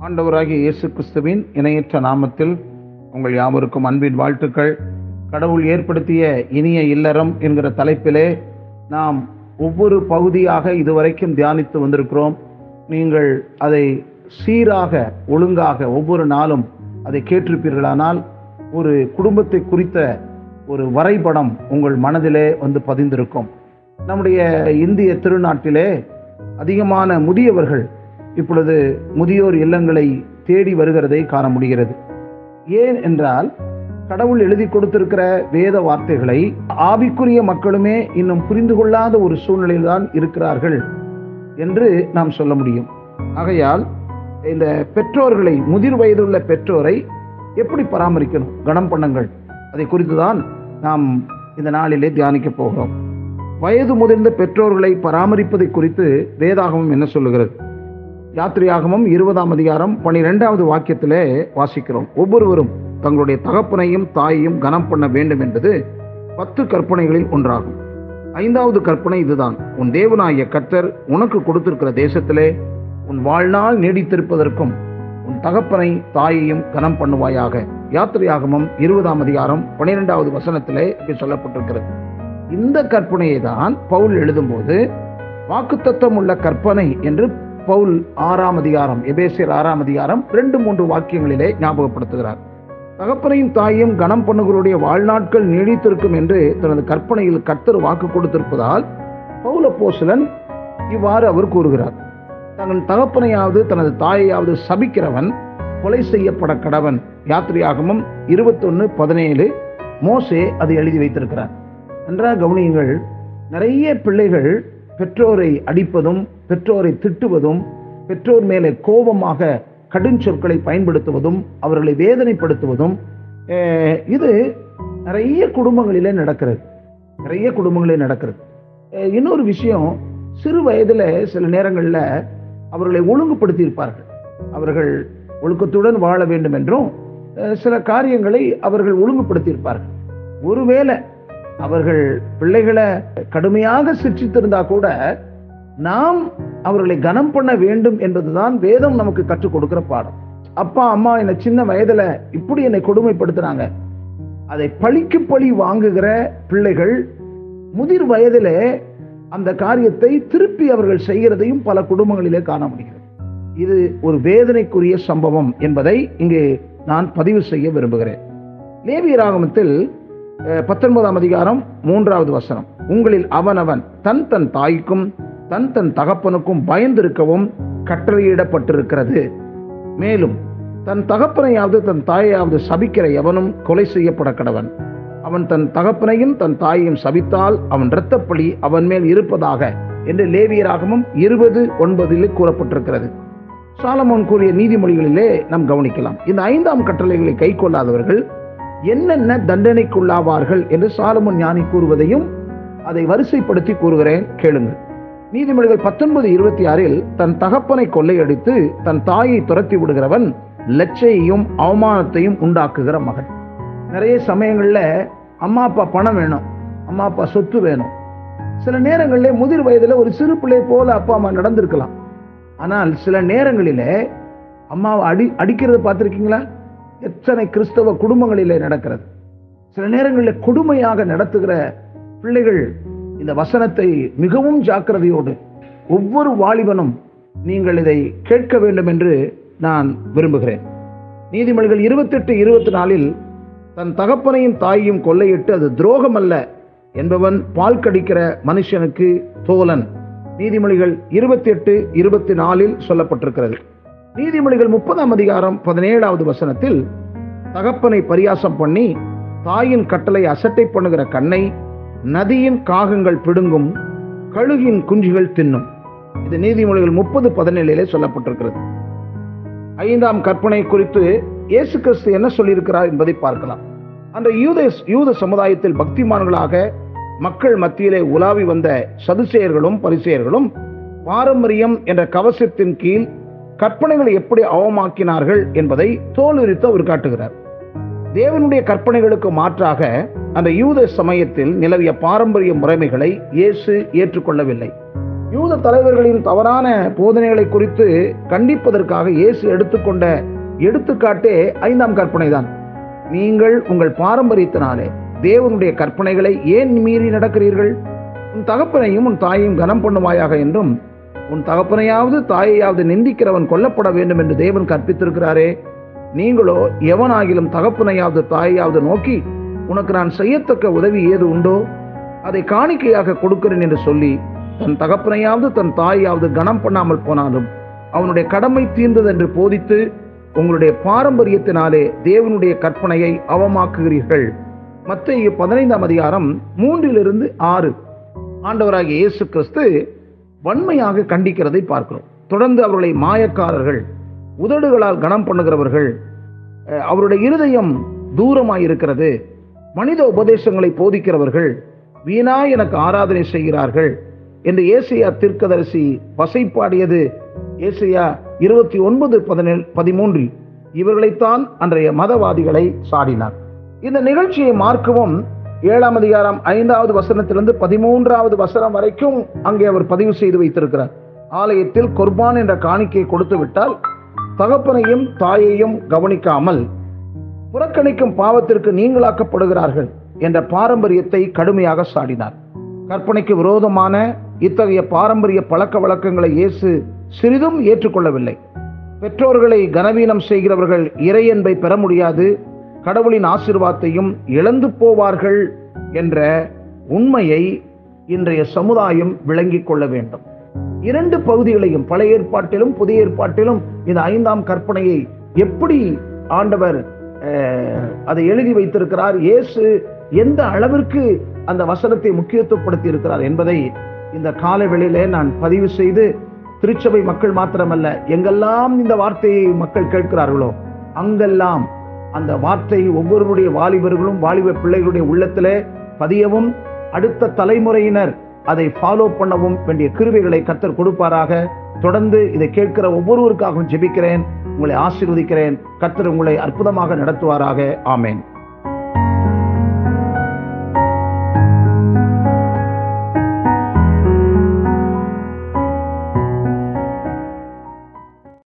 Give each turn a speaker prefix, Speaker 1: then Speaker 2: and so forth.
Speaker 1: ஆண்டவராகிய இயேசு கிறிஸ்துவின் இணையற்ற நாமத்தில் உங்கள் யாவருக்கும் அன்பின் வாழ்த்துக்கள். கடவுள் ஏற்படுத்திய இனிய இல்லறம் என்கிற தலைப்பிலே நாம் ஒவ்வொரு பகுதியாக இதுவரைக்கும் தியானித்து வந்திருக்கிறோம். நீங்கள் அதை சீராக ஒழுங்காக ஒவ்வொரு நாளும் அதை கேட்டிருப்பீர்களானால் ஒரு குடும்பத்தை குறித்த ஒரு வரைபடம் உங்கள் மனதிலே வந்து பதிந்திருக்கும். நம்முடைய இந்திய திருநாட்டிலே அதிகமான முதியவர்கள் இப்பொழுது முதியோர் இல்லங்களை தேடி வருகிறதை காண முடிகிறது. ஏன் என்றால் கடவுள் எழுதி கொடுத்திருக்கிற வேத வார்த்தைகளை ஆவிக்குரிய மக்களுமே இன்னும் புரிந்து கொள்ளாத ஒரு சூழ்நிலையில் தான் இருக்கிறார்கள் என்று நாம் சொல்ல முடியும். ஆகையால் இந்த பெற்றோர்களை முதிர் வயதுள்ள பெற்றோரை எப்படி பராமரிக்கணும்? கணம் பண்ணுங்கள். அதை குறித்து தான் நாம் இந்த நாளிலே தியானிக்க போகிறோம். வயது முதிர்ந்த பெற்றோர்களை பராமரிப்பதை குறித்து வேதாகமம் என்ன சொல்லுகிறது? யாத்திரையாகமும் இருபதாம் அதிகாரம் பனிரெண்டாவது வாக்கியத்திலே வாசிக்கிறோம். ஒவ்வொருவரும் தங்களுடைய தகப்பனையும் தாயையும் கனம் பண்ண வேண்டும் என்பது பத்து கற்பனைகளில் ஒன்றாகும். ஐந்தாவது கற்பனை இதுதான். உன் தேவனாகிய கர்த்தர் உனக்கு கொடுத்திருக்கிற தேசத்திலே உன் வாழ்நாள் நீடித்திருப்பதற்கும் உன் தகப்பனை தாயையும் கனம் பண்ணுவாயாக. யாத்திரையாகமும் இருபதாம் அதிகாரம் பனிரெண்டாவது வசனத்திலே இப்படி சொல்லப்பட்டிருக்கிறது. இந்த கற்பனையை தான் பவுல் எழுதும்போது வாக்குத்தத்தம் உள்ள கற்பனை என்று பவுல் ஆறாம் அதிகாரம் எபேசியர் ஆறாம் அதிகாரம் ரெண்டு மூன்று வாக்கியங்களிலே ஞாபகப்படுத்துகிறார். தகப்பனையும் தாயையும் கனம் பண்ணுகளுடைய வாழ்நாட்கள் நீடித்திருக்கும் என்று தனது கற்பனையில் கர்த்தர் வாக்கு கொடுத்திருப்பதால் பௌல போசலன் இவ்வாறு அவர் கூறுகிறார். தன் தகப்பனையாவது தனது தாயையாவது சபிக்கிறவன் கொலை செய்யப்பட கடவன். யாத்திரையாகமும் இருபத்தொன்னு பதினேழு மோசே அதை எழுதி வைத்திருக்கிறார். நன்றாக கவனியுங்கள் நிறைய பிள்ளைகள் பெற்றோரை அடிப்பதும் பெற்றோரை திட்டுவதும் பெற்றோர் மேலே கோபமாக கடும் சொற்களை பயன்படுத்துவதும் அவர்களை வேதனைப்படுத்துவதும் இது நிறைய குடும்பங்களிலே நடக்கிறது. நிறைய குடும்பங்களில் நடக்கிறது. இன்னொரு விஷயம் சிறு வயதில் சில நேரங்களில் அவர்களை ஒழுங்குபடுத்தி இருப்பார்கள் அவர்கள் ஒழுக்கத்துடன் வாழ வேண்டும் என்றும் சில காரியங்களை அவர்கள் ஒழுங்குபடுத்தியிருப்பார்கள். ஒருவேளை அவர்கள் பிள்ளைகளை கடுமையாக சிற்றித்திருந்தா கூட நாம் அவர்களை கனம் பண்ண வேண்டும் என்பதுதான் வேதம் நமக்கு கற்றுக் கொடுக்கிற பாடம். அப்பா அம்மா என்னை சின்ன வயதுல இப்படி என்னை கொடுமைப்படுத்துறாங்க அதை பழிக்கு பழி வாங்குகிற பிள்ளைகள் முதிர் வயதிலே அந்த காரியத்தை திருப்பி அவர்கள் செய்கிறதையும் பல குடும்பங்களிலே காண முடிகிறது. இது ஒரு வேதனைக்குரிய சம்பவம் என்பதை இங்கு நான் பதிவு செய்ய விரும்புகிறேன். லேவியராகமத்தில் ராகமத்தில் பத்தொன்பதாம் அதிகாரம் மூன்றாவது வசனம். உங்களில் அவனவன் தன் தன் தாய்க்கும் தன் தன் தகப்பனுக்கும் பயந்திருக்கவும் கட்டளையிடப்பட்டிருக்கிறது. மேலும் தன் தகப்பனையாவது தன் தாயையாவது சபிக்கிற எவனும் கொலை செய்யப்பட கடவன் அவன் தன் தகப்பனையும் தன் தாயையும் சபித்தால் அவன் இரத்தப்பழி அவன் மேல் இருப்பதாக என்று லேவியராகமும் இருபது ஒன்பதில் கூறப்பட்டிருக்கிறது. சாலமோன் கூறிய நீதிமொழிகளிலே நாம் கவனிக்கலாம். இந்த ஐந்தாம் கட்டளைகளை கை கொள்ளாதவர்கள் என்னென்ன தண்டனைக்குள்ளாவார்கள் என்று சாலமோன் ஞானி கூறுவதையும் அதை வரிசைப்படுத்தி கூறுகிறேன் கேளுங்கள். நீதிமொழிகள் பத்தொன்பது இருபத்தி ஆறில் தன் தகப்பனை கொள்ளையடித்து தன் தாயை துரத்தி விடுகிறவன் லச்சையையும் அவமானத்தையும் உண்டாக்குகிற மகன். நிறைய சமயங்களில் அம்மா அப்பா பணம் வேணும் அம்மா அப்பா சொத்து வேணும். சில நேரங்களில் முதிர் வயதில் ஒரு சிறு பிள்ளை போல அப்பா அம்மா நடந்திருக்கலாம். ஆனால் சில நேரங்களிலே அம்மாவை அடி அடிக்கிறது பார்த்துருக்கீங்களா? எத்தனை கிறிஸ்தவ குடும்பங்களிலே நடக்கிறது. சில நேரங்களில் கொடுமையாக நடத்துகிற பிள்ளைகள் இந்த வசனத்தை மிகவும் ஜாக்கிரதையோடு ஒவ்வொரு வாலிபனும் நீங்கள் இதை கேட்க வேண்டும் என்று நான் விரும்புகிறேன். நீதிமொழிகள் இருபத்தெட்டு இருபத்தி நாலில் தன் தகப்பனையும் தாயையும் கொள்ளையிட்டு அது துரோகம் அல்ல என்பவன் பால் கடிக்கிற மனுஷனுக்கு தோலன் நீதிமொழிகள் இருபத்தி எட்டு இருபத்தி நாலில் சொல்லப்பட்டிருக்கிறது. நீதிமொழிகள் முப்பதாம் அதிகாரம் பதினேழாவது வசனத்தில் தகப்பனை பரியாசம் பண்ணி தாயின் கட்டளை அசட்டை பண்ணுகிற கண்ணை நதியின் காகங்கள் பிடுங்கும் கழுகின் குஞ்சுகள் தின்னும். இது நீதிமொழிகள் முப்பது பதினேழிலே சொல்லப்பட்டிருக்கிறது. ஐந்தாம் கற்பனை குறித்து இயேசு கிறிஸ்து என்ன சொல்லியிருக்கிறார் என்பதை பார்க்கலாம். அந்த யூத யூத சமுதாயத்தில் பக்திமான்களாக மக்கள் மத்தியிலே உலாவி வந்த சதுசேயர்களும் பரிசேயர்களும் பாரம்பரியம் என்ற கவசத்தின் கீழ் கற்பனைகளை எப்படி அவமாக்கினார்கள் என்பதை தோலுரித்து அவர் காட்டுகிறார். தேவனுடைய கற்பனைகளுக்கு மாற்றாக அந்த யூத சமயத்தில் நிலவிய பாரம்பரிய முறைமைகளை இயேசு ஏற்றுக்கொள்ளவில்லை. யூத தலைவர்களின் தவறான போதனைகளை குறித்து கண்டிப்பதற்காக இயேசு எடுத்துக்கொண்ட எடுத்துக்காட்டே ஐந்தாம் கற்பனைதான். நீங்கள் உங்கள் பாரம்பரியத்தினாலே தேவனுடைய கற்பனைகளை ஏன் மீறி நடக்கிறீர்கள்? உன் தகப்பனையும் உன் தாயையும் கனம் பண்ணுவாயாக என்றும் உன் தகப்பனையாவது தாயையாவது நிந்திக்கிறவன் கொல்லப்பட வேண்டும் என்று தேவன் கற்பித்திருக்கிறாரே. நீங்களோ எவனாகிலும் தகப்பனையாவது தாயையாவது நோக்கி உனக்கு நான் செய்யத்தக்க உதவி ஏது உண்டோ அதை காணிக்கையாக கொடுக்கிறேன் என்று சொல்லி தன் தகப்பனையாவது தன் தாயாவது கனம் பண்ணாமல் போனாலும் அவனுடைய கடமை தீர்ந்தது என்று போதித்து உங்களுடைய பாரம்பரியத்தினாலே தேவனுடைய கற்பனையை அவமாக்குகிறீர்கள். மத்திய பதினைந்தாம் அதிகாரம் மூன்றிலிருந்து ஆறு. ஆண்டவராகிய இயேசு கிறிஸ்து வன்மையாக கண்டிக்கிறதை பார்க்கிறோம். தொடர்ந்து அவர்களை மாயக்காரர்கள் உதடுகளால் கனம் பண்ணுகிறவர்கள் அவருடைய இருதயம் தூரமாக இருக்கிறது மனித உபதேசங்களை போதிக்கிறவர்கள் வீணா எனக்கு ஆராதனை செய்கிறார்கள் என்று ஏசியா தீர்க்கதரிசி வசைப்பாடியது. ஏசியா இருபத்தி ஒன்பது பதினேழு பதிமூன்றில் இவர்களைத்தான் அன்றைய மதவாதிகளை சாடினார். இந்த நிகழ்ச்சியை மார்க்கவும் ஏழாம் அதிகாரம் ஐந்தாவது வசனத்திலிருந்து பதிமூன்றாவது வசனம் வரைக்கும் அங்கே அவர் பதிவு செய்து வைத்திருக்கிறார். ஆலயத்தில் குர்பான் என்ற காணிக்கையை கொடுத்து விட்டால் தகப்பனையும் தாயையும் கவனிக்காமல் புறக்கணிக்கும் பாவத்திற்கு நீங்களாக்கப்படுகிறார்கள் என்ற பாரம்பரியத்தை கடுமையாக சாடினார். கற்பனைக்கு விரோதமான இத்தகைய பாரம்பரிய பழக்க வழக்கங்களை இயேசு சிறிதும் ஏற்றுக்கொள்ளவில்லை. பெற்றோர்களை கனவீனம் செய்கிறவர்கள் இறையன்பை பெற முடியாது. கடவுளின் ஆசிர்வாதத்தையும் இழந்து போவார்கள் என்ற உண்மையை இன்றைய சமுதாயம் விளங்கிக் கொள்ள வேண்டும். இரண்டு பகுதிகளையும் பழைய ஏற்பாட்டிலும் புதிய ஏற்பாட்டிலும் இந்த ஐந்தாம் கற்பனையை எப்படி ஆண்டவர் அதை எழுதி வைத்திருக்கிறார் இயேசு எந்த அளவிற்கு அந்த வசனத்தை முக்கியத்துவப்படுத்தி இருக்கிறார் என்பதை இந்த காலவெளியிலே நான் பதிவு செய்து திருச்சபை மக்கள் மாத்திரமல்ல எங்கெல்லாம் இந்த வார்த்தையை மக்கள் கேட்கிறார்களோ அங்கெல்லாம் அந்த வார்த்தை ஒவ்வொருவருடைய வாலிபர்களும் வாலிப பிள்ளைகளுடைய உள்ளத்தில் பதியவும் அடுத்த தலைமுறையினர் அதை ஃபாலோ பண்ணவும் வேண்டிய கிருவைகளை கத்தர் கொடுப்பாராக. தொடர்ந்து இதை கேட்கிற ஒவ்வொருவருக்காகவும் ஜெபிக்கிறேன். உங்களை ஆசீர்வதிக்கிறேன். கத்தர் உங்களை அற்புதமாக நடத்துவாராக. ஆமேன்.